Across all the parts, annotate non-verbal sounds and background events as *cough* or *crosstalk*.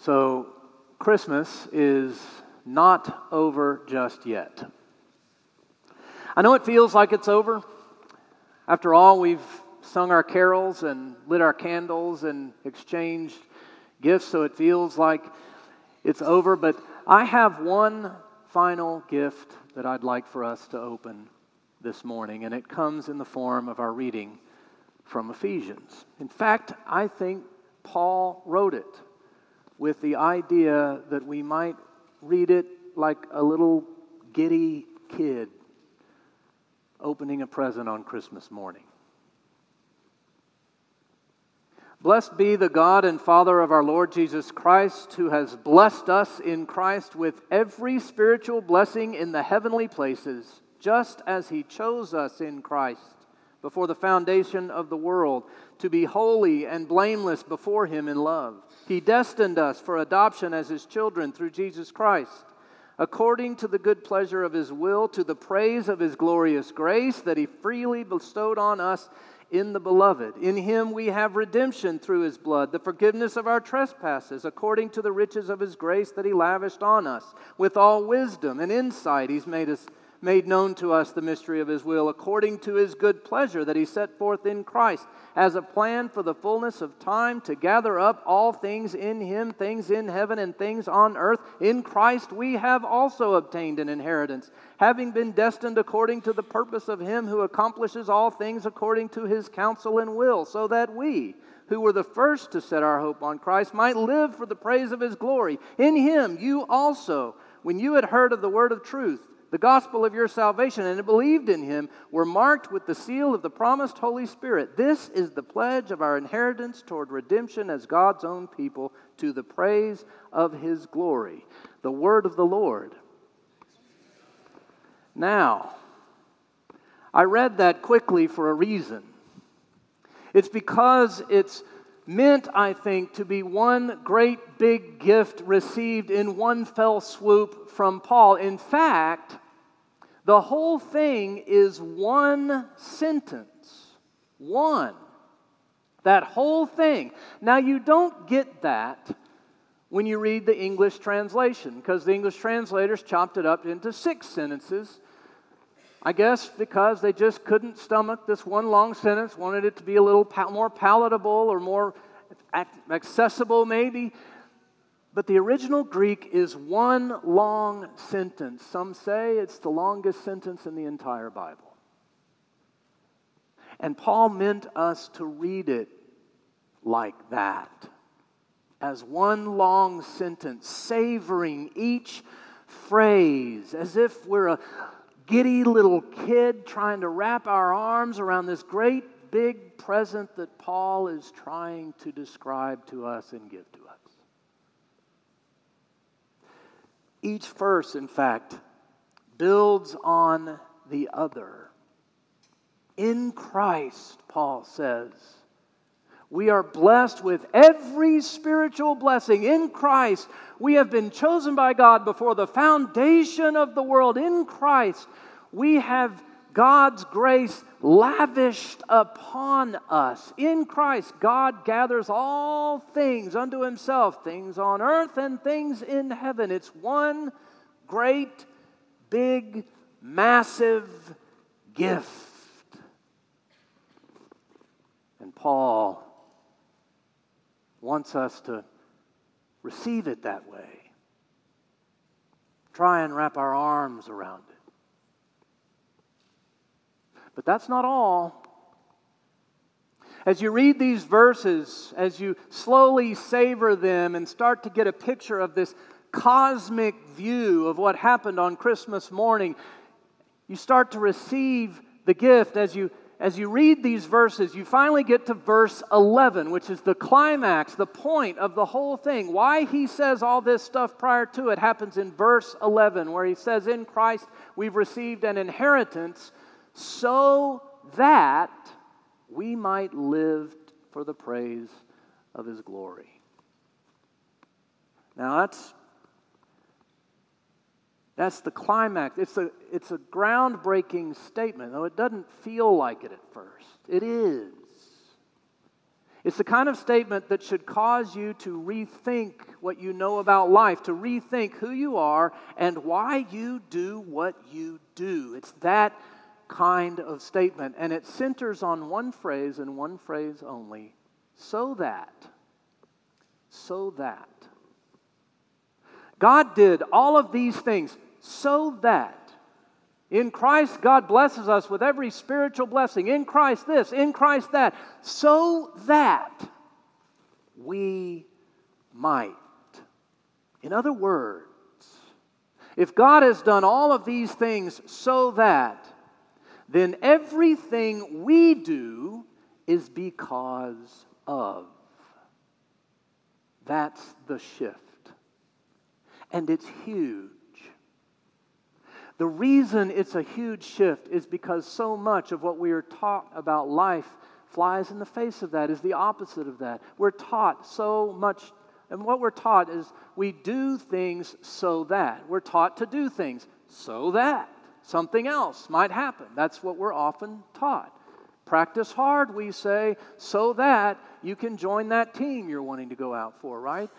So, Christmas is not over just yet. I know it feels like it's over. After all, we've sung our carols and lit our candles and exchanged gifts, so it feels like it's over. But I have one final gift that I'd like for us to open this morning, and it comes in the form of our reading from Ephesians. In fact, I think Paul wrote it with the idea that we might read it like a little giddy kid opening a present on Christmas morning. Blessed be the God and Father of our Lord Jesus Christ, who has blessed us in Christ with every spiritual blessing in the heavenly places, just as he chose us in Christ before the foundation of the world to be holy and blameless before him in love. He destined us for adoption as his children through Jesus Christ, according to the good pleasure of his will, to the praise of his glorious grace that he freely bestowed on us in the beloved. In him we have redemption through his blood, the forgiveness of our trespasses, according to the riches of his grace that he lavished on us. With all wisdom and insight, he's made us made known to us the mystery of his will, according to his good pleasure that he set forth in Christ, as a plan for the fullness of time to gather up all things in him, things in heaven and things on earth. In Christ we have also obtained an inheritance, having been destined according to the purpose of him who accomplishes all things according to his counsel and will, so that we, who were the first to set our hope on Christ, might live for the praise of his glory. In him you also, when you had heard of the word of truth, the gospel of your salvation, and it believed in him, were marked with the seal of the promised Holy Spirit. This is the pledge of our inheritance toward redemption as God's own people to the praise of his glory. The word of the Lord. Now, I read that quickly for a reason. It's because it's meant, I think, to be one great big gift received in one fell swoop from Paul. In fact, the whole thing is one sentence. One. That whole thing. Now, you don't get that when you read the English translation, because the English translators chopped it up into six sentences. I guess because they just couldn't stomach this one long sentence, wanted it to be a little more palatable or more accessible, maybe. But the original Greek is one long sentence. Some say it's the longest sentence in the entire Bible. And Paul meant us to read it like that, as one long sentence, savoring each phrase, as if we're a giddy little kid trying to wrap our arms around this great big present that Paul is trying to describe to us and give to us. Each verse, in fact, builds on the other. In Christ, Paul says, we are blessed with every spiritual blessing. In Christ, we have been chosen by God before the foundation of the world. In Christ, we have God's grace lavished upon us. In Christ, God gathers all things unto himself, things on earth and things in heaven. It's one great, big, massive gift. And Paul wants us to receive it that way. Try and wrap our arms around it. But that's not all. As you read these verses, as you slowly savor them and start to get a picture of this cosmic view of what happened on Christmas morning, you start to receive the gift as you as you read these verses, you finally get to verse 11, which is the climax, the point of the whole thing. Why he says all this stuff prior to it happens in verse 11, where he says, In Christ we've received an inheritance so that we might live for the praise of his glory. Now that's that's the climax. It's a, it's a groundbreaking statement, though it doesn't feel like it at first. It is. It's the kind of statement that should cause you to rethink what you know about life, to rethink who you are and why you do what you do. It's that kind of statement, and it centers on one phrase and one phrase only so that. So that. God did all of these things so that. In Christ, God blesses us with every spiritual blessing. In Christ, this, in Christ, that. So that we might. In other words, if God has done all of these things so that, then everything we do is because of. That's the shift. And it's huge. The reason it's a huge shift is because so much of what we are taught about life flies in the face of that, is the opposite of that. We're taught so much, and what we're taught is we do things so that. We're taught to do things so that something else might happen. That's what we're often taught. Practice hard, we say, so that you can join that team you're wanting to go out for, right?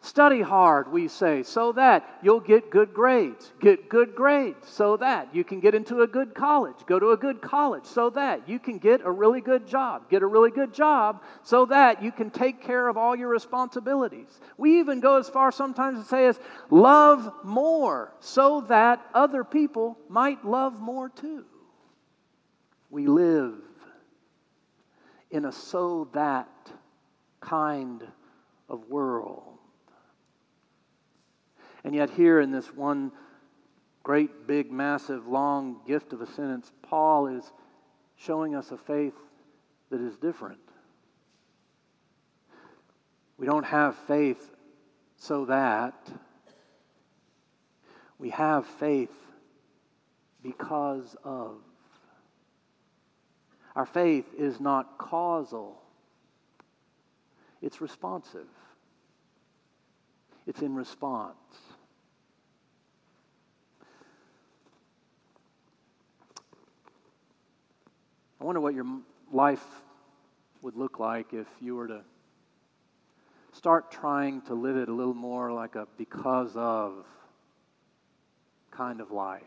Study hard, we say, so that you'll get good grades. Get good grades so that you can get into a good college. Go to a good college so that you can get a really good job. Get a really good job so that you can take care of all your responsibilities. We even go as far sometimes to say as love more so that other people might love more too. We live in a so that kind of world. And yet, here in this one great, big, massive, long gift of a sentence, Paul is showing us a faith that is different. We don't have faith so that. We have faith because of. Our faith is not causal, it's responsive, it's in response. Wonder what your life would look like if you were to start trying to live it a little more like a because of kind of life.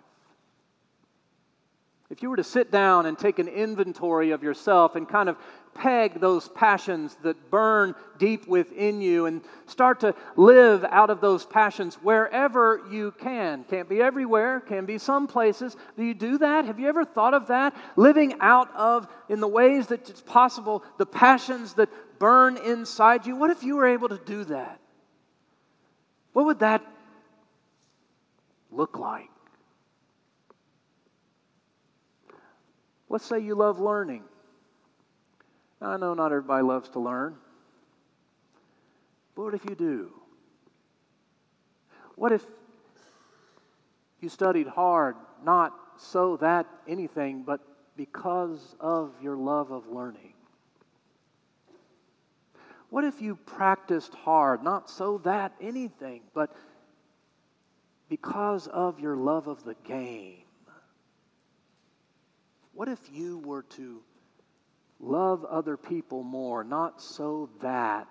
If you were to sit down and take an inventory of yourself and kind of peg those passions that burn deep within you and start to live out of those passions wherever you can. Can't be everywhere, can be some places. Do you do that? Have you ever thought of that? Living out of, in the ways that it's possible, the passions that burn inside you. What if you were able to do that? What would that look like? Let's say you love learning. I know not everybody loves to learn. But what if you do? What if you studied hard, not so that anything, but because of your love of learning? What if you practiced hard, not so that anything, but because of your love of the game? What if you were to love other people more, not so that,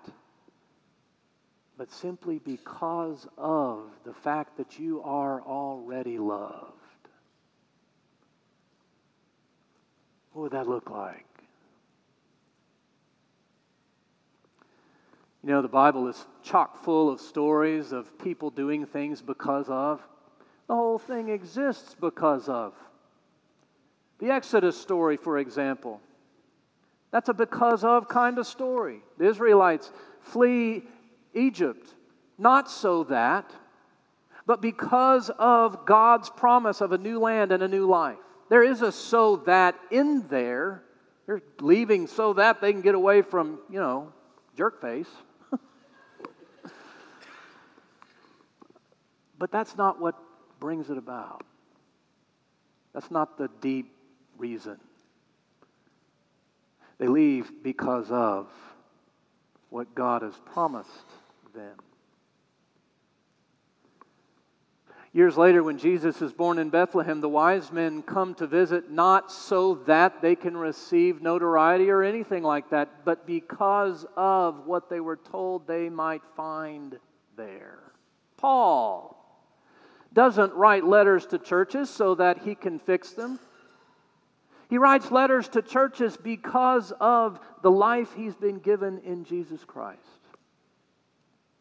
but simply because of the fact that you are already loved? What would that look like? You know, the Bible is chock full of stories of people doing things because of. The whole thing exists because of. The Exodus story, for example, that's a because of kind of story. The Israelites flee Egypt, not so that, but because of God's promise of a new land and a new life. There is a so that in there. They're leaving so that they can get away from, you know, jerk face. *laughs* but that's not what brings it about. That's not the deep reason. They leave because of what God has promised them. Years later, when Jesus is born in Bethlehem, the wise men come to visit not so that they can receive notoriety or anything like that, but because of what they were told they might find there. Paul doesn't write letters to churches so that he can fix them. He writes letters to churches because of the life he's been given in Jesus Christ.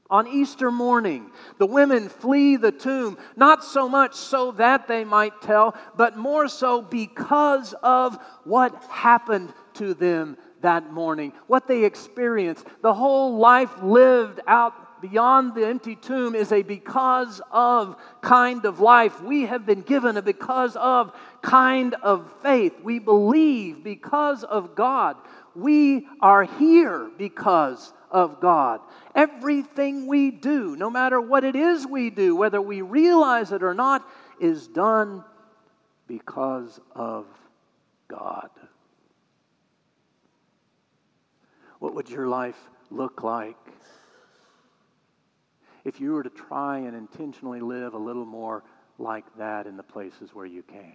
On Easter morning, the women flee the tomb, not so much so that they might tell, but more so because of what happened to them that morning, what they experienced. The whole life lived out beyond the empty tomb is a because of kind of life. We have been given a because of kind of faith. We believe because of God. We are here because of God. Everything we do, no matter what it is we do, whether we realize it or not, is done because of God. What would your life look like if you were to try and intentionally live a little more like that in the places where you can?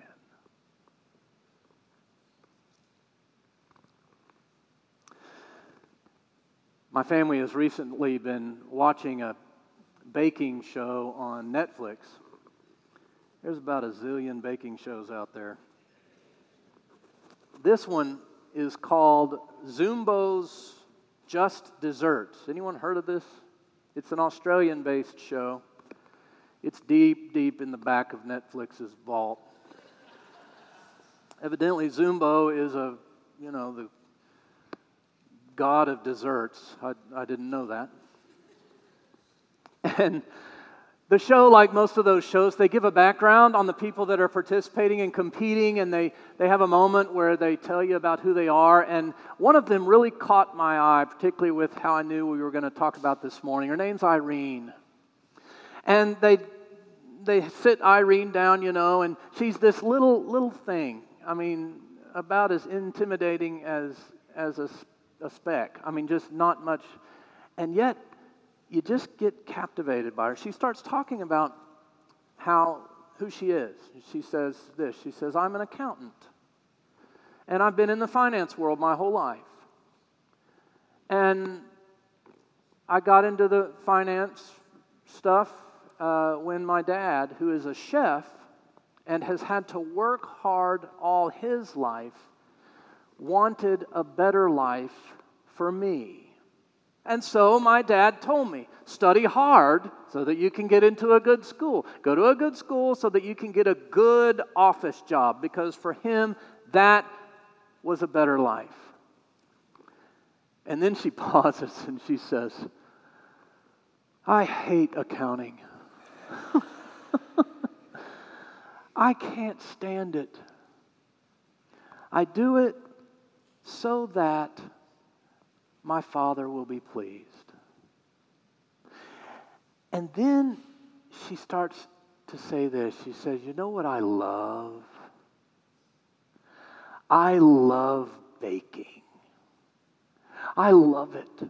My family has recently been watching a baking show on Netflix. There's about a zillion baking shows out there. This one is called Zumbo's Just Desserts. Anyone heard of this? It's an Australian based show. It's deep, deep in the back of Netflix's vault. Evidently, Zumbo is a, you know, the god of desserts. I, I didn't know that. *laughs* And the show, like most of those shows, they give a background on the people that are participating and competing, and they, they have a moment where they tell you about who they are. And one of them really caught my eye, particularly with how I knew we were going to talk about this morning. Her name's Irene. And they, they sit Irene down, you know, and she's this little, little thing. I mean, about as intimidating as, as a a speck. I mean, just not much. And yet, you just get captivated by her. She starts talking about how who she is. She says this. She says, "I'm an accountant, and I've been in the finance world my whole life. And I got into the finance stuff uh, when my dad, who is a chef and has had to work hard all his life, wanted a better life for me. And so my dad told me study hard so that you can get into a good school. Go to a good school so that you can get a good office job because for him, that was a better life. And then she *laughs* pauses and she says, I hate accounting. *laughs* I can't stand it. I do it so that my Father will be pleased. And then she starts to say this. She says, You know what I love? I love baking. I love it.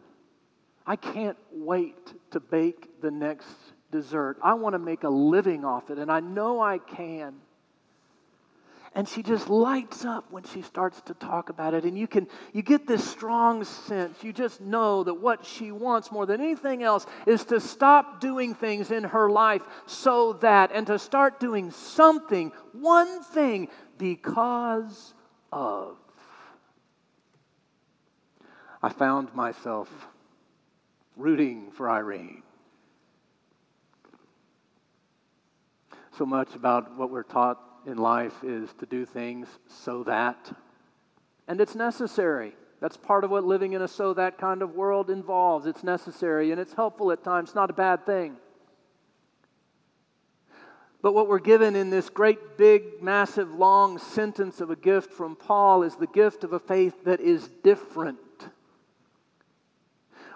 I can't wait to bake the next dessert. I want to make a living off it, and I know I can and she just lights up when she starts to talk about it. And you can you get this strong sense. You just know that what she wants more than anything else is to stop doing things in her life so that and to start doing something one thing because of. I found myself rooting for irene. So much about what we're taught in life is to do things so that. And it's necessary. That's part of what living in a so that kind of world involves. It's necessary and it's helpful at times, not a bad thing. But what we're given in this great, big, massive, long sentence of a gift from Paul is the gift of a faith that is different.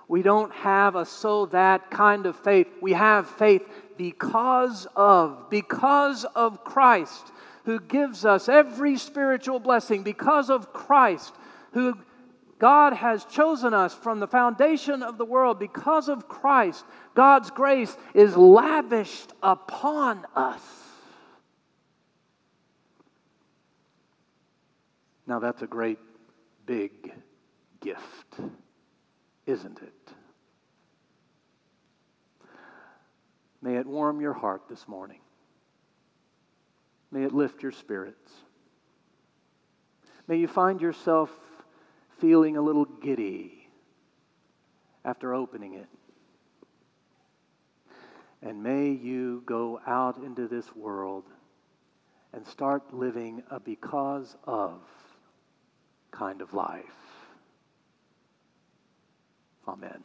We don't have a so that kind of faith. We have faith because of, because of Christ who gives us every spiritual blessing because of Christ, who God has chosen us from the foundation of the world because of Christ. God's grace is lavished upon us. Now, that's a great big gift, isn't it? May it warm your heart this morning. May it lift your spirits. May you find yourself feeling a little giddy after opening it. And may you go out into this world and start living a because of kind of life. Amen.